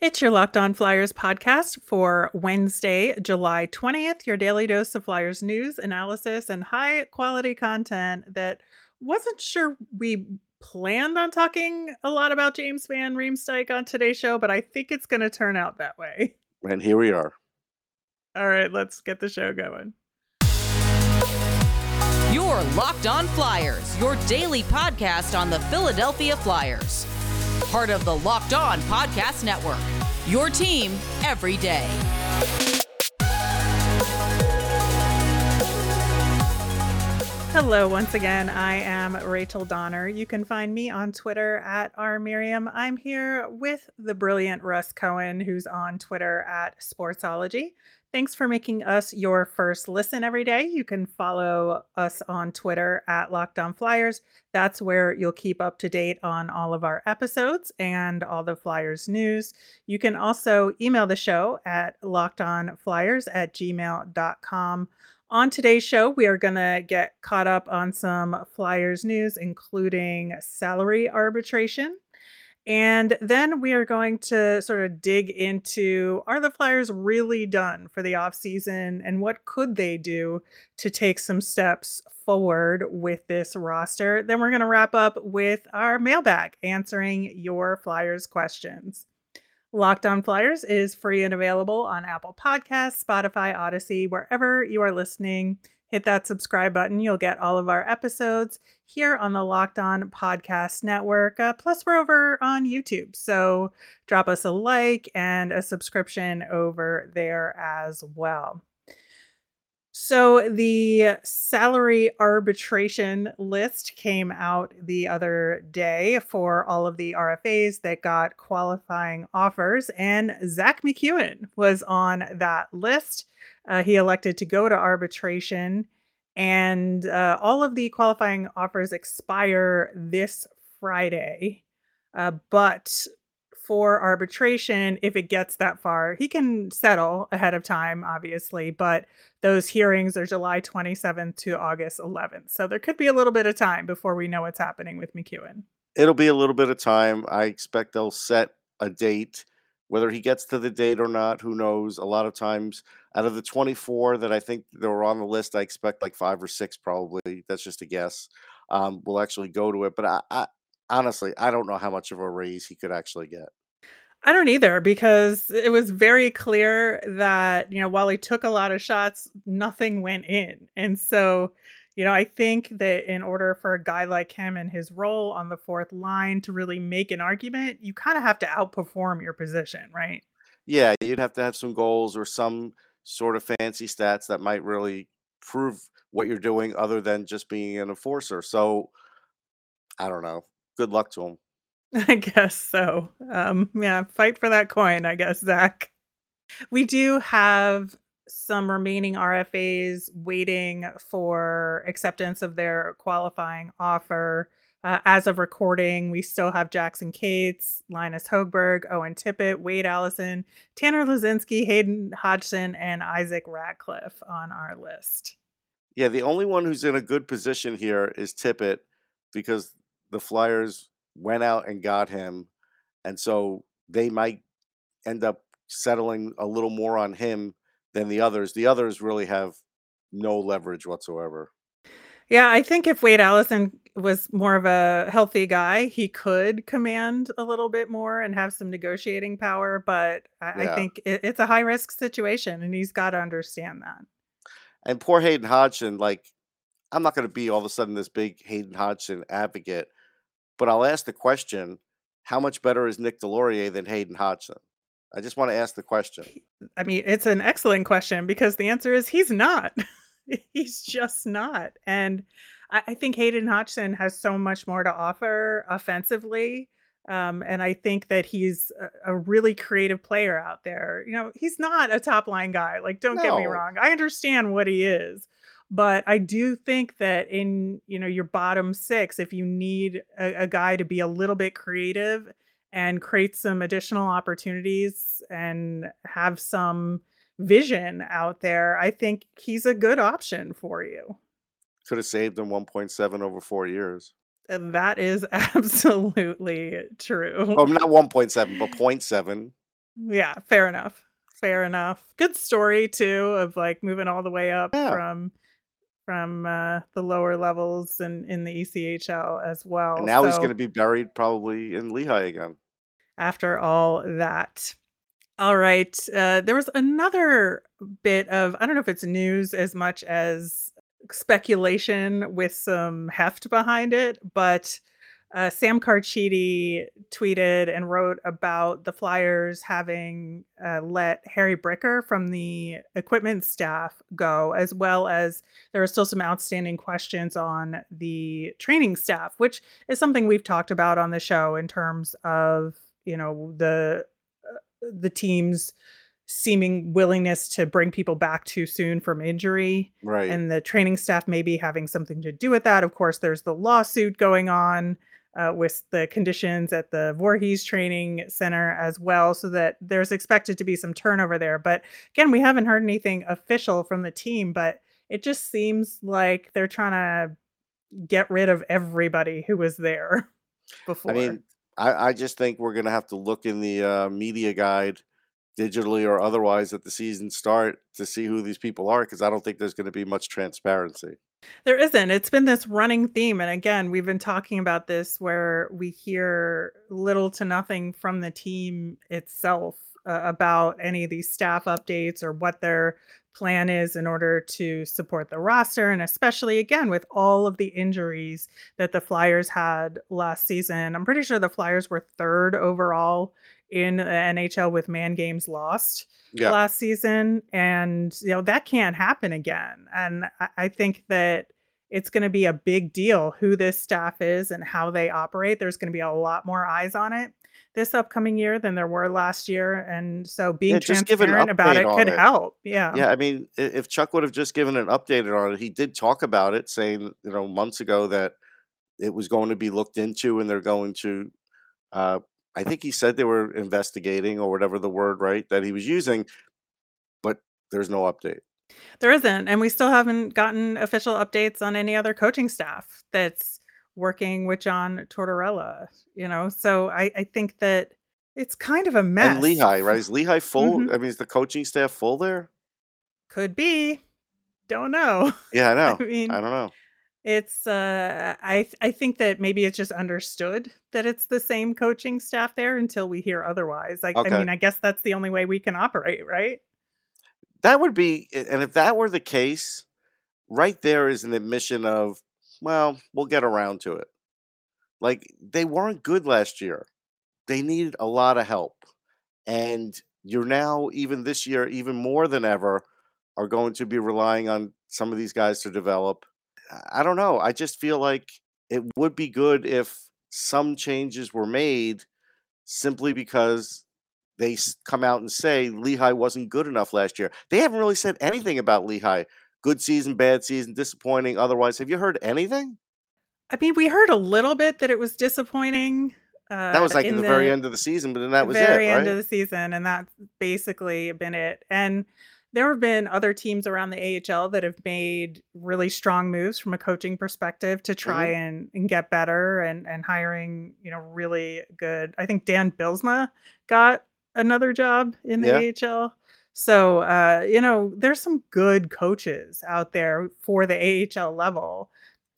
It's your Locked On Flyers podcast for Wednesday, July 20th, your daily dose of Flyers news, analysis, and high quality content that wasn't sure we planned on talking a lot about James Van Riemsdyk on today's show, but I think it's going to turn out that way. And here we are. All right, let's get the show going. Your Locked On Flyers, your daily podcast on the Philadelphia Flyers part of the Locked On Podcast Network. Your team every day. Hello, once again. I am Rachel Donner. You can find me on Twitter at rmiriam. I'm here with the brilliant Russ Cohen, who's on Twitter at Sportsology. Thanks for making us your first listen every day. You can follow us on Twitter at Locked On Flyers. That's where you'll keep up to date on all of our episodes and all the Flyers news. You can also email the show at lockedonflyers at gmail.com. On today's show, we are going to get caught up on some Flyers news, including salary arbitration. And then we are going to sort of dig into are the Flyers really done for the offseason and what could they do to take some steps forward with this roster? Then we're going to wrap up with our mailbag answering your Flyers questions. Locked on Flyers is free and available on Apple Podcasts, Spotify, Audacy, wherever you are listening hit that subscribe button. You'll get all of our episodes here on the Locked On Podcast Network. Uh, plus, we're over on YouTube. So drop us a like and a subscription over there as well. So, the salary arbitration list came out the other day for all of the RFAs that got qualifying offers, and Zach McEwen was on that list. Uh, he elected to go to arbitration, and uh, all of the qualifying offers expire this Friday. Uh, but for arbitration, if it gets that far, he can settle ahead of time, obviously. But those hearings are July 27th to August 11th. So there could be a little bit of time before we know what's happening with McEwen. It'll be a little bit of time. I expect they'll set a date. Whether he gets to the date or not, who knows? A lot of times out of the 24 that I think that were on the list, I expect like five or six probably. That's just a guess. Um, will actually go to it, but I, I honestly I don't know how much of a raise he could actually get. I don't either because it was very clear that you know while he took a lot of shots, nothing went in, and so you know I think that in order for a guy like him and his role on the fourth line to really make an argument, you kind of have to outperform your position, right? Yeah, you'd have to have some goals or some sort of fancy stats that might really prove what you're doing other than just being an enforcer. So I don't know. Good luck to him. I guess so. Um, yeah, fight for that coin, I guess, Zach. We do have some remaining RFAs waiting for acceptance of their qualifying offer. Uh, as of recording, we still have Jackson Cates, Linus Hogberg, Owen Tippett, Wade Allison, Tanner Laczynski, Hayden Hodgson, and Isaac Ratcliffe on our list. Yeah, the only one who's in a good position here is Tippett because the Flyers went out and got him. And so they might end up settling a little more on him than the others. The others really have no leverage whatsoever. Yeah, I think if Wade Allison was more of a healthy guy, he could command a little bit more and have some negotiating power. But I, I think it, it's a high risk situation, and he's got to understand that. And poor Hayden Hodgson, like, I'm not going to be all of a sudden this big Hayden Hodgson advocate, but I'll ask the question how much better is Nick Deslauriers than Hayden Hodgson? I just want to ask the question. I mean, it's an excellent question because the answer is he's not. he's just not. And I, I, think Hayden Hodgson has so much more to offer offensively. Um, and I think that he's a, a, really creative player out there. You know, he's not a top line guy. Like, don't no. get me wrong. I understand what he is. But I do think that in you know your bottom six, if you need a, a guy to be a little bit creative and create some additional opportunities and have some vision out there, I think he's a good option for you. Could have saved him 1.7 over four years. And that is absolutely true. Oh, not 1.7, but 0.7. Yeah, fair enough. Fair enough. Good story too of like moving all the way up Yeah. from from uh, the lower levels and in the ECHL as And well. now he's going to be buried probably in Lehigh again. after all that, all right. Uh, there was another bit of I don't know if it's news as much as speculation with some heft behind it, but uh, Sam Carchidi tweeted and wrote about the Flyers having uh, let Harry Bricker from the equipment staff go, as well as there are still some outstanding questions on the training staff, which is something we've talked about on the show in terms of you know the uh, the team's seeming willingness to bring people back too soon from injury Right. and the training staff maybe having something to do with that. Of course, there's the lawsuit going on uh, with the conditions at the Voorhees Training Center as well, so that there's expected to be some turnover there. But again, we haven't heard anything official from the team, but it just seems like they're trying to get rid of everybody who was there before. I mean, I, I just think we're going to have to look in the uh, media guide, digitally or otherwise, at the season start to see who these people are because I don't think there's going to be much transparency. There isn't. It's been this running theme. And again, we've been talking about this where we hear little to nothing from the team itself uh, about any of these staff updates or what their plan is in order to support the roster. And especially, again, with all of the injuries that the Flyers had last season. I'm pretty sure the Flyers were third overall in the NHL with man games lost Yeah. last season and you know that can't happen again and i, I think that it's going to be a big deal who this staff is and how they operate there's going to be a lot more eyes on it this upcoming year than there were last year and so being Yeah, transparent about it could it. help yeah Yeah, I mean, if Chuck would have just given an update on it, he did talk about it, saying, you know, months ago that it was going to be looked into and they're going to, uh, I think he said they were investigating or whatever the word, right, that he was using, but there's no update. there isn't and we still haven't gotten official updates on any other coaching staff that's working with john tortorella you know so i, I think that it's kind of a mess And Lehigh, right? Is Lehigh full? Mhm. I mean, is the coaching staff full there? Could be. Don't know. Yeah, I know. I mean, I don't know. it's uh I I think that maybe it's just understood that it's the same coaching staff there until we hear otherwise. Like I mean, I guess that's the only way we can operate, right? That would be, and if that were the case, right there is an admission of, well, we'll get around to it. Like they weren't good last year. They needed a lot of help. And you're now, even this year, even more than ever, are going to be relying on some of these guys to develop. I- don't know. I just feel like it would be good if some changes were made simply because they come out and say Lehigh wasn't good enough last year. They haven't really said anything about Lehigh. Good season, bad season, disappointing. Otherwise, have you heard anything? I mean, we heard a little bit that it was disappointing. Uh, That was like in in the, very end of the season, but then that was it, very end right? of the season, and that's basically been it. And there have been other teams around the AHL that have made really strong moves from a coaching perspective to try Mhm. and, and get better and and hiring, you know, really good. I think Dan Bylsma got another job in the Yeah. AHL. So uh, you know, there's some good coaches out there for the AHL level.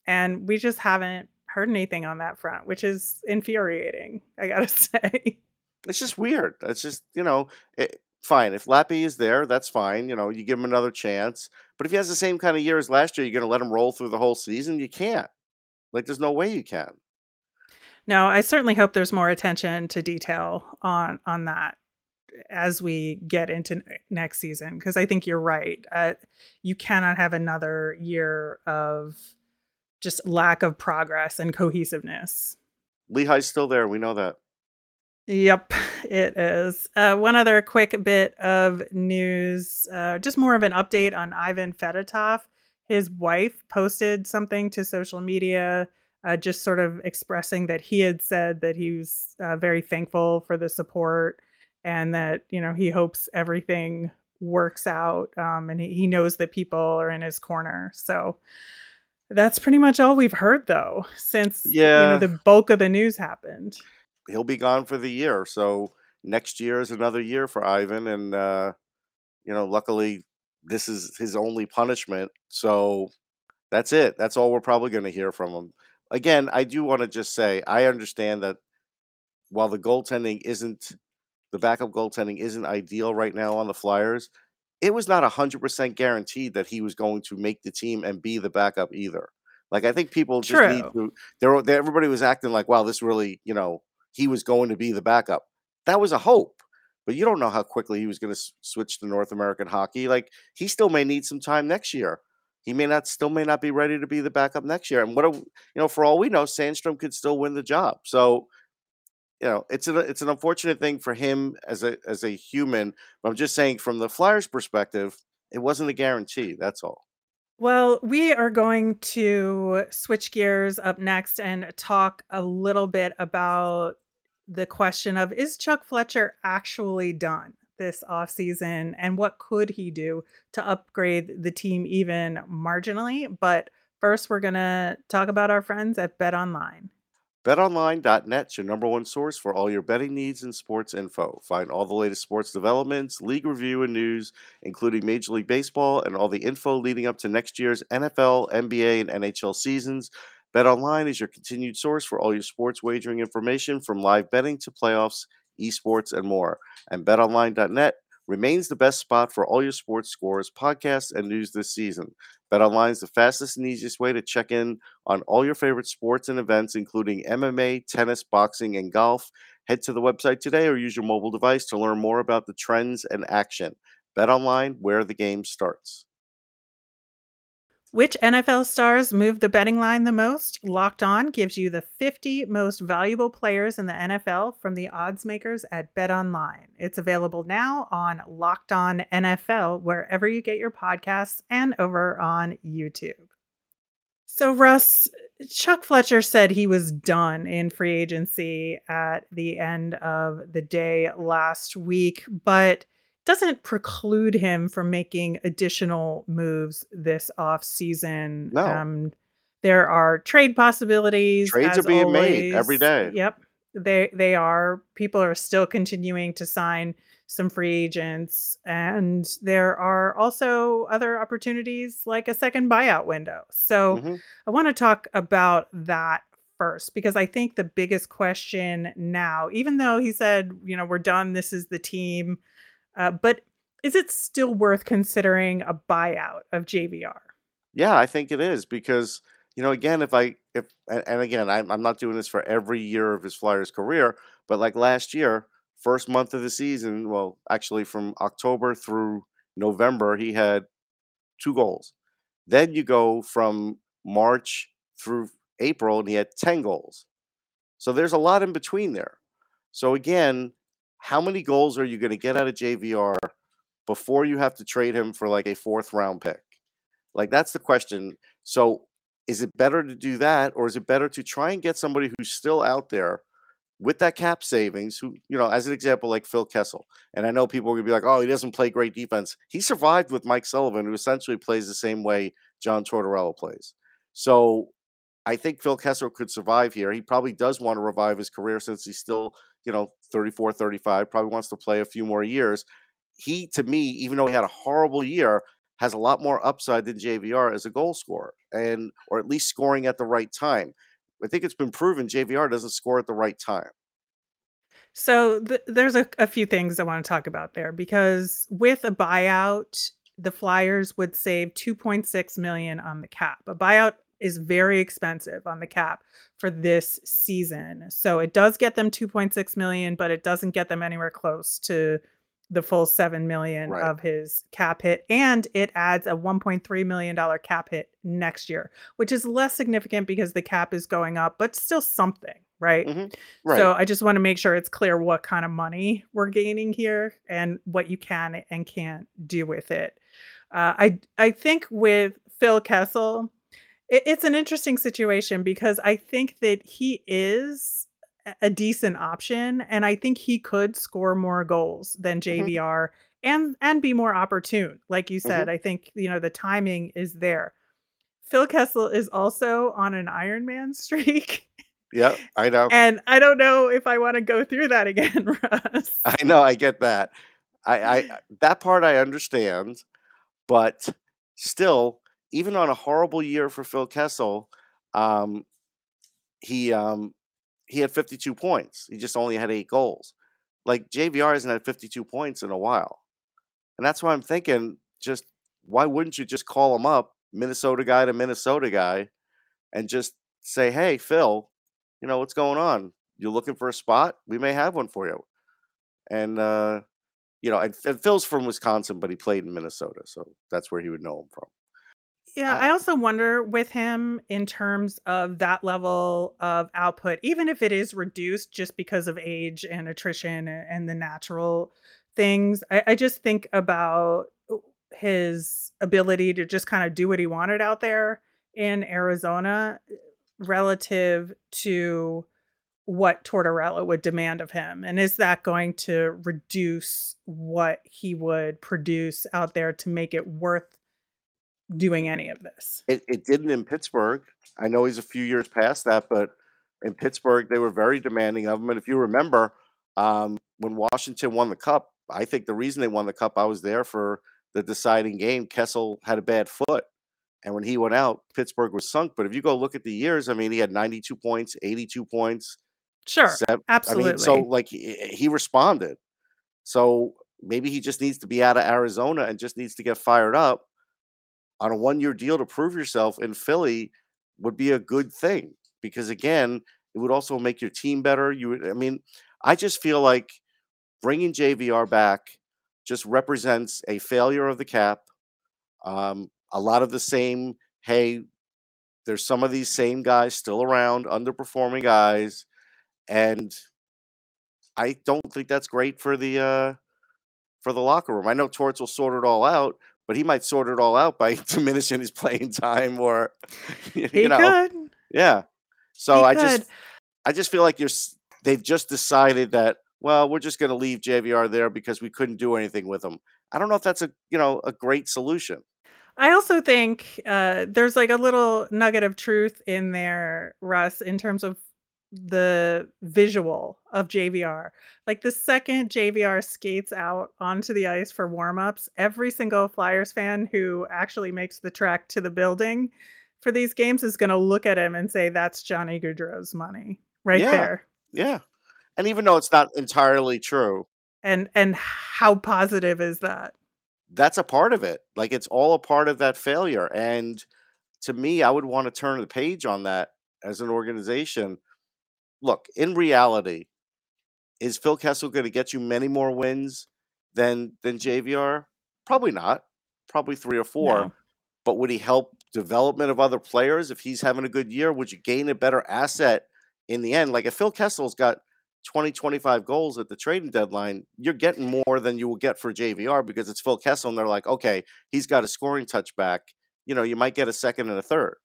And we just haven't heard anything on that front, which is infuriating, I gotta say. It's just weird. It's just, you know, it, fine. If Lappy is there, that's fine. You know, you give him another chance. But if he has the same kind of year as last year, you're going to let him roll through the whole season? You can't. Like, there's no way you can. No, I certainly hope there's more attention to detail on on that as we get into next season because I think you're right. Uh, you cannot have another year of just lack of progress and cohesiveness. Lehigh's still there. We know that. Yep, it is. Uh, one other quick bit of news, uh, just more of an update on Ivan Fedotov. His wife posted something to social media, uh, just sort of expressing that he had said that he was uh, very thankful for the support and that, you know, he hopes everything works out um, and he, he knows that people are in his corner. So that's pretty much all we've heard, though, since yeah. you know the bulk of the news happened. He'll be gone for the year. So next year is another year for Ivan, and uh, you know, luckily this is his only punishment. So that's it. That's all we're probably going to hear from him. Again, I do want to just say I understand that while the goaltending isn't the backup goaltending isn't ideal right now on the Flyers, it was not 100% guaranteed that he was going to make the team and be the backup either. Like I think people just need True. to there they, everybody was acting like wow, this really, you know, he was going to be the backup. That was a hope. But you don't know how quickly he was going to s- switch to North American hockey. Like he still may need some time next year. He may not still may not be ready to be the backup next year. And what do, you know, for all we know, Sandstrom could still win the job. So you know, it's an it's an unfortunate thing for him as a as a human. But I'm just saying from the Flyers' perspective, it wasn't a guarantee. That's all. Well, we are going to switch gears up next and talk a little bit about the question of is Chuck Fletcher actually done this offseason and what could he do to upgrade the team even marginally? But first, we're going to talk about our friends at Bet Online. BetOnline.net's your number one source for all your betting needs and sports info. Find all the latest sports developments, league review, and news, including Major League Baseball and all the info leading up to next year's NFL, NBA, and NHL seasons. BetOnline is your continued source for all your sports wagering information from live betting to playoffs, esports, and more. And BetOnline.net remains the best spot for all your sports scores, podcasts, and news this season. BetOnline is the fastest and easiest way to check in on all your favorite sports and events, including MMA, tennis, boxing, and golf. Head to the website today or use your mobile device to learn more about the trends and action. Bet online where the game starts. Which NFL stars move the betting line the most? Locked On gives you the 50 most valuable players in the NFL from the odds makers at Bet Online. It's available now on Locked On NFL, wherever you get your podcasts, and over on YouTube. So, Russ, Chuck Fletcher said he was done in free agency at the end of the day last week, but doesn't preclude him from making additional moves this off season. No. Um, there are trade possibilities. Trades are being made every day. Yep, they they are. People are still continuing to sign some free agents, and there are also other opportunities like a second buyout window. So. Mhm. I want to talk about that first because I think the biggest question now, even though he said, you know, we're done, this is the team, uh, but is it still worth considering a buyout of JVR? Yeah, I think it is because you know, again, if I if and, again, I'm I'm not doing this for every year of his Flyers career, but like last year, first month of the season, well, actually from October through November, he had two goals. Then you go from March through April, and he had 10 goals. So there's a lot in between there. So again, how many goals are you going to get out of JVR before you have to trade him for like a fourth round pick? Like that's the question. So is it better to do that, or is it better to try and get somebody who's still out there with that cap savings? Who you know, as an example, like Phil Kessel. And I know people are gonna be like, "Oh, he doesn't play great defense." He survived with Mike Sullivan, who essentially plays the same way John Tortorella plays. So I think Phil Kessel could survive here. He probably does want to revive his career since he's still, you know, 34, 35, probably wants to play a few more years. He, to me, even though he had a horrible year, has a lot more upside than JVR as a goal scorer and or at least scoring at the right time. I think it's been proven JVR doesn't score at the right time. So th- there's a, a few things I want to talk about there because with a buyout, the Flyers would save 2.6 million on the cap. A buyout is very expensive on the cap for this season. So it does get them 2.6 million, but it doesn't get them anywhere close to the full 7 million Right. of his cap hit and it adds a 1.3 million dollar cap hit next year, which is less significant because the cap is going up, but still something, right? Mhm. Right. So I just want to make sure it's clear what kind of money we're gaining here and what you can and can't do with it. Uh, I I think with Phil Kessel, it, it's an interesting situation because I think that he is a decent option, and I think he could score more goals than. JVR and and be more opportune. Like you said, Mhm. I think you know the timing is there. Phil Kessel is also on an Iron Man streak. Yeah, I know. And I don't know if I want to go through that again, Russ. I know. I get that. I, I that part I understand, but still, even on a horrible year for Phil Kessel, um, he um, he had 52 points. He just only had eight goals. Like JVR hasn't had 52 points in a while, and that's why I'm thinking, just why wouldn't you just call him up, Minnesota guy to Minnesota guy, and just say, hey, Phil, you know what's going on? You're looking for a spot? We may have one for you. And uh, you know, and, and Phil's from Wisconsin, but he played in Minnesota, so that's where he would know him from. Yeah, I, I also wonder with him in terms of that level of output, even if it is reduced just because of age and attrition a- and the natural things, I, I just think about uh, his ability to just kind of do what he wanted out there in Arizona uh, relative to what Tortorella would demand of him. And is that going to reduce what he would produce out there to make it worth doing any of this? it, it didn't in Pittsburgh. I know he's a few years past that, but in Pittsburgh they were very demanding of him. And if you remember, um, when Washington won the cup, I think the reason they won the cup, I was there for the deciding game. Kessel had a bad foot. And when he went out, Pittsburgh was sunk. But if you go look at the years, I mean, he had 92 points, 82 points, Sure, seven. I mean, so like he, he responded. So maybe he just needs to be out of Arizona and just needs to get fired up on a one year deal to prove yourself in Philly would be a good thing because again, it would also make your team better. You would, I mean, I just feel like bringing JVR back just represents a failure of the cap. Um, a lot of the same, hey, there's some of these same guys still around, underperforming guys, and I don't think that's great for the uh for the locker room. I know Torts will sort it all out, but he might sort it all out by diminishing his playing time or you He know, could. yeah. So He I could. just I just feel like you're they've just decided that well, we're just going to leave JVR there because we couldn't do anything with him. I don't know if that's a, you know, a great solution. I also think uh, there's like a little nugget of truth in there, Russ, in terms of the visual of JVR. Like the second JVR skates out onto the ice for warmups, every single Flyers fan who actually makes the trek to the building for these games is going to look at him and say, "That's Johnny Gaudreau's money right Yeah. there." Yeah. And even though it's not entirely true, And and how positive is that? that's a part of it. Like it's all a part of that failure. And to me, I would want to turn the page on that as an organization. Look, in reality, is Phil Kessel going to get you many more wins than than JVR? Probably not. Probably three or four. No. But would he help development of other players if he's having a good year? Would you gain a better asset in the end? Like if Phil Kessel's got 20, 25 goals at the trading deadline, you're getting more than you will get for JVR because it's Phil Kessel and they're like, okay, he's got a scoring touchback. You know, you might get a second and a third.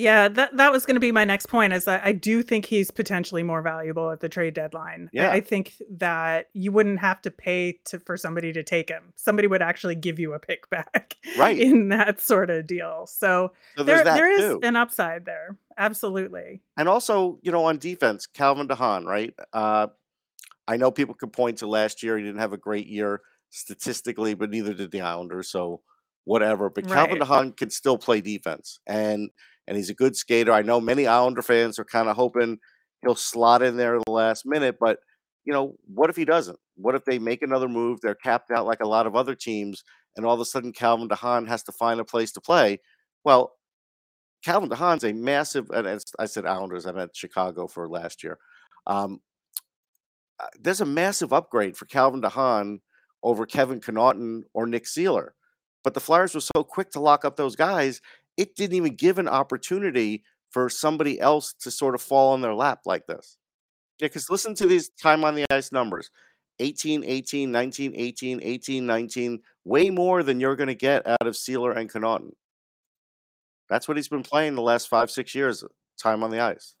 Yeah, that that was going to be my next point. Is that I do think he's potentially more valuable at the trade deadline. I, Yeah. I think that you wouldn't have to pay to for somebody to take him. Somebody would actually give you a pick back Right. in that sort of deal. So So there there is too. an upside there. Absolutely. And also, you know, on defense, Calvin DeHaan, right? Uh, I know people could point to last year. He didn't have a great year statistically, but neither did the Islanders. So whatever. But Calvin Right. DeHaan can still play defense, and and he's a good skater. I know many Islander fans are kind of hoping he'll slot in there at the last minute, but you know, what if he doesn't? What if they make another move? They're capped out like a lot of other teams, and all of a sudden Calvin DeHaan has to find a place to play. Well, Calvin DeHaan's a massive, and I said Islanders, I meant Chicago for last year. Um, uh, there's a massive upgrade for Calvin DeHaan over Kevin Connauton or Nick Seeler. But the Flyers were so quick to lock up those guys, it didn't even give an opportunity for somebody else to sort of fall on their lap like this. Yeah, because listen to these time on the ice numbers 18, 18, 19, 18, 18, 19, way more than you're going to get out of Seeler and Connauton. That's what he's been playing the last five, six years, uh, time on the ice.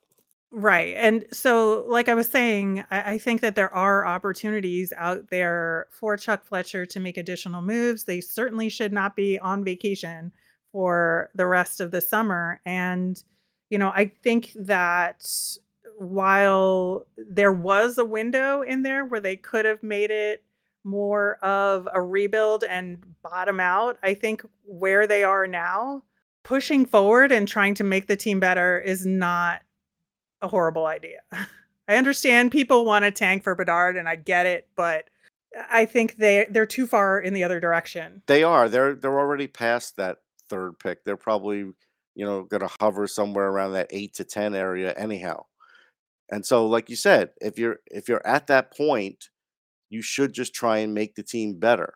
Right. And so, like I was saying, I, I think that there are opportunities out there for Chuck Fletcher to make additional moves. They certainly should not be on vacation for the rest of the summer. And, you know, I think that while there was a window in there where they could have made it more of a rebuild and bottom out, I think where they are now, pushing forward and trying to make the team better is not a horrible idea. I understand people want to tank for Bedard and I get it, but I think they they're too far in the other direction. They are. They're they're already past that third pick. They're probably, you know, going to hover somewhere around that 8 to 10 area anyhow. And so like you said, if you're if you're at that point, you should just try and make the team better.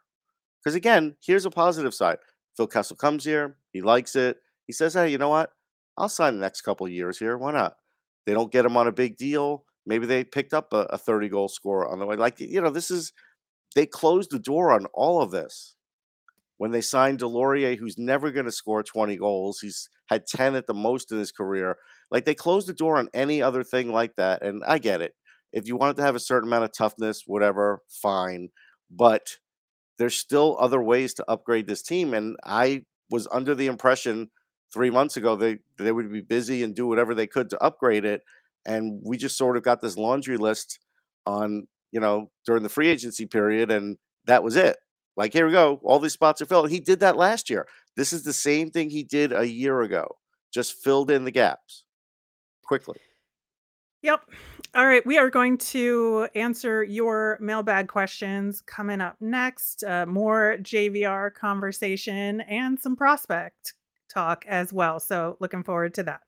Cuz again, here's a positive side. Phil Kessel comes here, he likes it. He says, "Hey, you know what? I'll sign the next couple years here. Why not?" They don't get him on a big deal. Maybe they picked up a, a 30 goal scorer on the way. Like, you know, this is they closed the door on all of this when they signed Deslauriers, who's never going to score 20 goals. He's had 10 at the most in his career. Like they closed the door on any other thing like that. And I get it. If you wanted to have a certain amount of toughness, whatever, fine. But there's still other ways to upgrade this team. And I was under the impression three months ago they they would be busy and do whatever they could to upgrade it. And we just sort of got this laundry list on you know, during the free agency period, and that was it. Like, here we go. All these spots are filled. He did that last year. This is the same thing he did a year ago, just filled in the gaps quickly. Yep. All right. We are going to answer your mailbag questions coming up next. Uh, more JVR conversation and some prospect talk as well. So, looking forward to that.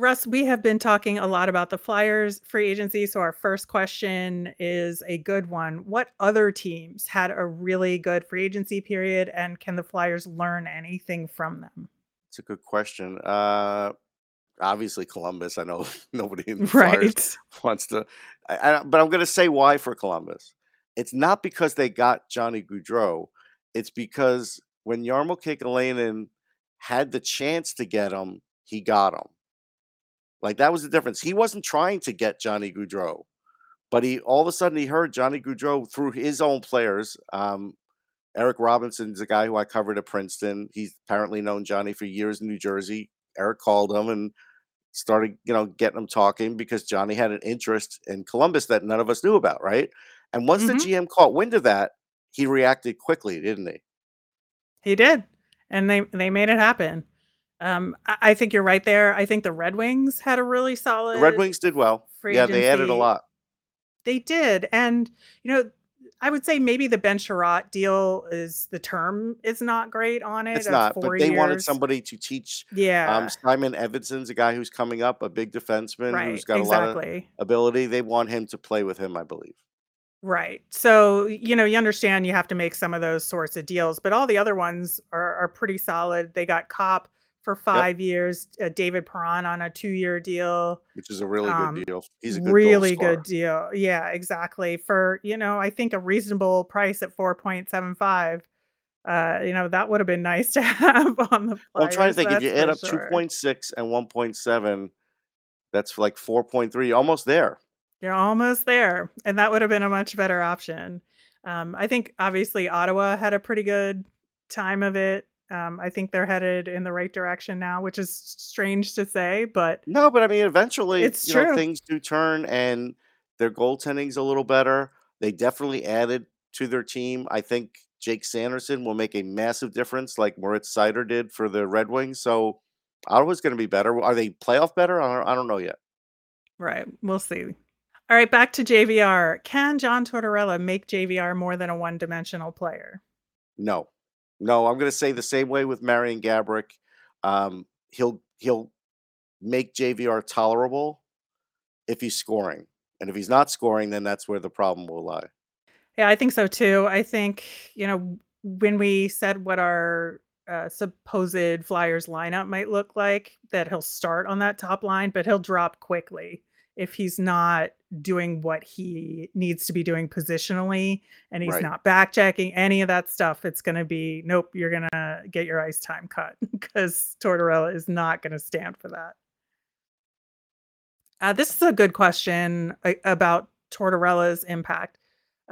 Russ, we have been talking a lot about the Flyers free agency. So, our first question is a good one. What other teams had a really good free agency period, and can the Flyers learn anything from them? It's a good question. Uh, obviously, Columbus. I know nobody in the Flyers wants to, I, I, but I'm going to say why for Columbus. It's not because they got Johnny Gaudreau. It's because when Jarmo Kekalainen had the chance to get him, he got him. Like that was the difference. He wasn't trying to get Johnny Gaudreau, but he all of a sudden he heard Johnny Gaudreau through his own players. Um, Eric Robinson's a guy who I covered at Princeton. He's apparently known Johnny for years in New Jersey. Eric called him and started, you know, getting him talking because Johnny had an interest in Columbus that none of us knew about, right? And once the hmm GM caught wind of that, he reacted quickly, didn't he? He did, and they they made it happen. Um, I, I think you're right there. I think the Red Wings had a really The Red Wings did well. free Yeah, they added a lot. They did, and you know, I would say maybe the Ben Chiarot deal is the term is not great on it It's not, but they wanted somebody to teach Um, Yeah, Simon Edvinsson's a guy who's coming up, a big defenseman who's got a lot of exactly. ability. They want him to play with him, I believe. Right. So, you know, you understand you have to make some of those sorts of deals, but all the other ones are, are pretty solid. They got Copp for Yep, five years, uh, David Perron on a two-year deal. which is a really good Um, deal. He's a good really good deal. Yeah, exactly. For, you know, I think a reasonable price at 4.75. Uh, you know, that would have been nice to have on the Well, I'm trying to think if you add up sure. 2.6 and 1.7, that's like 4.3, almost there. You're almost there, and that would have been a much better option. Um, I think obviously Ottawa had a pretty good time of it. Um, I think they're headed in the right direction now, which is strange to say, but No, but I mean, eventually, it's you know, true. things do turn and their goaltending's a little better. They definitely added to their team. I think Jake Sanderson will make a massive difference, like Moritz Seider did for the Red Wings. So Ottawa's going to be better. Are they playoff better? I don't, I don't know yet. Right. We'll see. All right, back to JVR. Can John Tortorella make JVR more than a one-dimensional player? No, no. I'm going to say the same way with Marian Gaborik. Um, he'll he'll make JVR tolerable if he's scoring, and if he's not scoring, then that's where the problem will lie. Yeah, I think so too. I think, you know, when we said what our uh, supposed Flyers lineup might look like, that he'll start on that top line, but he'll drop quickly if he's not doing what he needs to be doing positionally and he's Right. not back checking any of that stuff. It's going to be, nope, you're going to get your ice time cut because Tortorella is not going to stand for that. Uh, this is a good question a- about Tortorella's impact.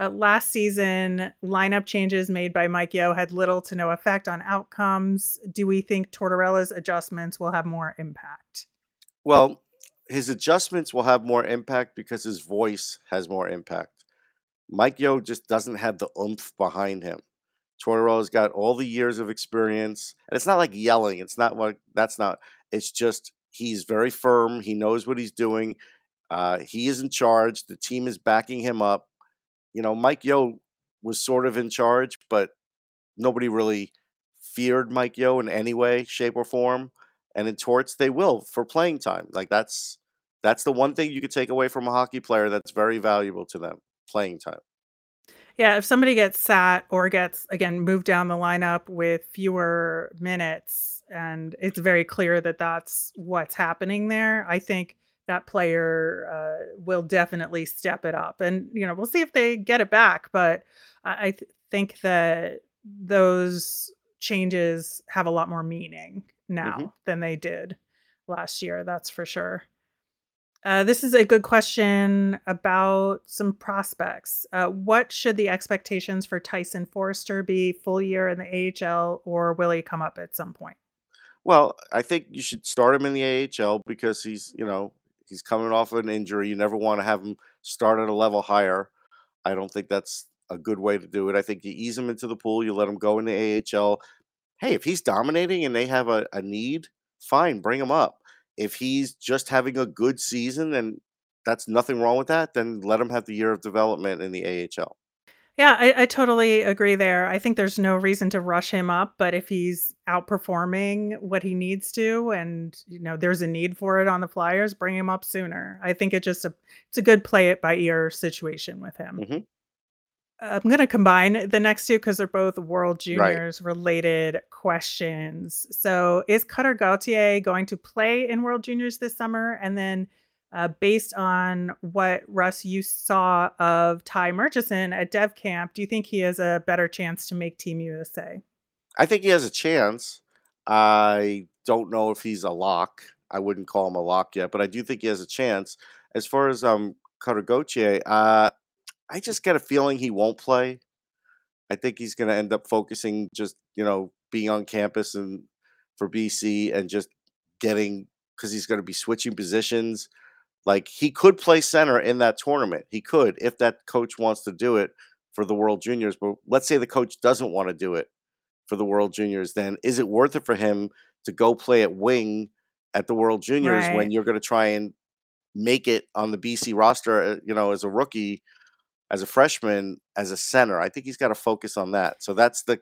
Uh, last season, lineup changes made by Mike Yeo had little to no effect on outcomes. Do we think Tortorella's adjustments will have more impact? Well, his adjustments will have more impact because his voice has more impact. Mike Yeo just doesn't have the oomph behind him. Tortorella's got all the years of experience, and it's not like yelling. It's not like that's not. It's just he's very firm. He knows what he's doing. Uh, he is in charge. The team is backing him up. You know, Mike Yeo was sort of in charge, but nobody really feared Mike Yeo in any way, shape, or form. And in torts, they will for playing time. Like that's that's the one thing you could take away from a hockey player that's very valuable to them, playing time. Yeah, if somebody gets sat or gets again moved down the lineup with fewer minutes, and it's very clear that that's what's happening there, I think that player uh, will definitely step it up. And you know, we'll see if they get it back. But I, th- think that those changes have a lot more meaning now hmm than they did last year. That's for sure. Uh, this is a good question about some prospects. Uh, what should the expectations for Tyson Foerster be full year in the AHL, or will he come up at some point? Well, I think you should start him in the AHL because he's, you know, he's coming off an injury. You never want to have him start at a level higher. I don't think that's a good way to do it. I think you ease him into the pool, you let him go in the AHL. Hey, if he's dominating and they have a, a need, fine, bring him up. If he's just having a good season and that's nothing wrong with that, then let him have the year of development in the AHL. Yeah, I, I totally agree there. I think there's no reason to rush him up, but if he's outperforming what he needs to, and you know there's a need for it on the Flyers, bring him up sooner. I think it just a it's a good play it by ear situation with him. hmm I'm going to combine the next two because they're both World Right. Juniors related questions. So, is Cutter Gauthier going to play in World Juniors this summer? And then, uh, based on what Russ you saw of Ty Murchison at Dev Camp, do you think he has a better chance to make Team USA? I think he has a chance. I don't know if he's a lock. I wouldn't call him a lock yet, but I do think he has a chance. As far as um Cutter Gauthier, uh, I just get a feeling he won't play. I think he's going to end up focusing just you know being on campus and for BC and just getting because he's going to be switching positions. Like he could play center in that tournament. He could if that coach wants to do it for the World Juniors. But let's say the coach doesn't want to do it for the World Juniors, then is it worth it for him to go play at wing at the World Juniors when you're going to try and make it on the BC roster, uh, you know, as a rookie, as a freshman, as a center? I think he's got to focus on that. So that's the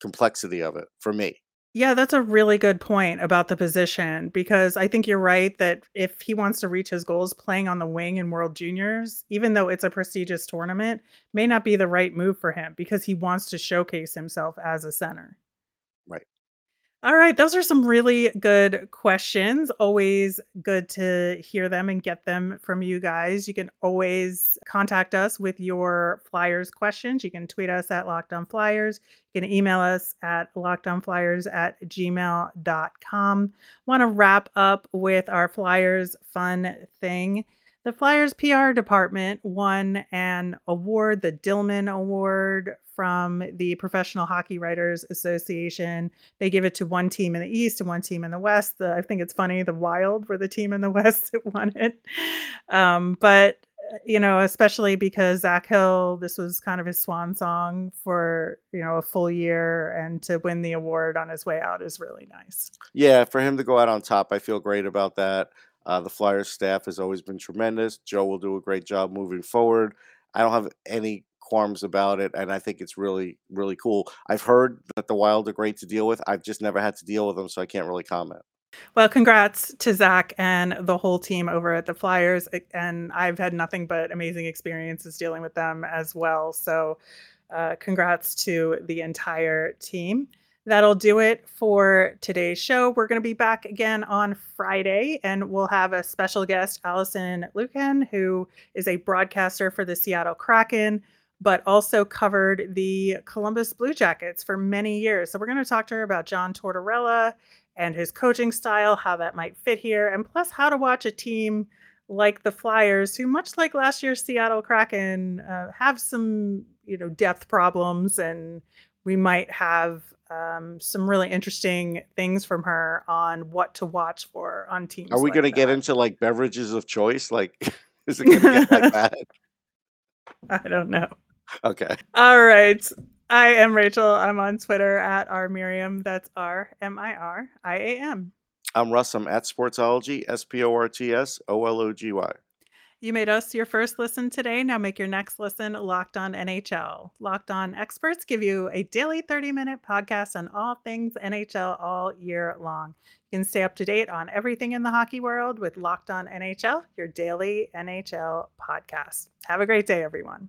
complexity of it for me. Yeah, that's a really good point about the position because I think you're right that if he wants to reach his goals playing on the wing in World Juniors, even though it's a prestigious tournament, may not be the right move for him because he wants to showcase himself as a center. All right, those are some really good questions. Always good to hear them and get them from you guys. You can always contact us with your Flyers questions. You can tweet us at Locked On Flyers. You can email us at lockedonflyers at gmail.com. Want to wrap up with our Flyers fun thing. The Flyers PR department won an award, the Dillman Award from the Professional Hockey Writers Association. They give it to one team in the East and one team in the West. The, I think it's funny, the Wild were the team in the West that won it. Um, but, uh, you know, especially because Zach Hill, this was kind of his swan song for, you know, a full year and to win the award on his way out is really nice. Yeah, for him to go out on top, I feel great about that. Uh, the Flyers staff has always been tremendous. Joe will do a great job moving forward. I don't have any qualms about it, and I think it's really, really cool. I've heard that the Wild are great to deal with. I've just never had to deal with them, so I can't really comment. Well, congrats to Zach and the whole team over at the Flyers. And I've had nothing but amazing experiences dealing with them as well. So, uh, congrats to the entire team. That'll do it for today's show. We're going to be back again on Friday, and we'll have a special guest, Alison Lukan, who is a broadcaster for the Seattle Kraken, but also covered the Columbus Blue Jackets for many years. So, we're going to talk to her about John Tortorella and his coaching style, how that might fit here, and plus how to watch a team like the Flyers, who, much like last year's Seattle Kraken, uh, have some you know depth problems, and we might have um, some really interesting things from her on what to watch for on teams. Are we like gonna get into like beverages of choice? Like, is it gonna get like that? I don't know. Okay. All right. I am Rachel. I'm on Twitter at R Miriam. That's R M I R I A M. I'm Russ. I'm at Sportsology, S P O R T S O L O G Y. You made us your first listen today. Now make your next listen Locked On NHL. Locked On experts give you a daily 30 minute podcast on all things NHL all year long. You can stay up to date on everything in the hockey world with Locked On NHL, your daily NHL podcast. Have a great day, everyone.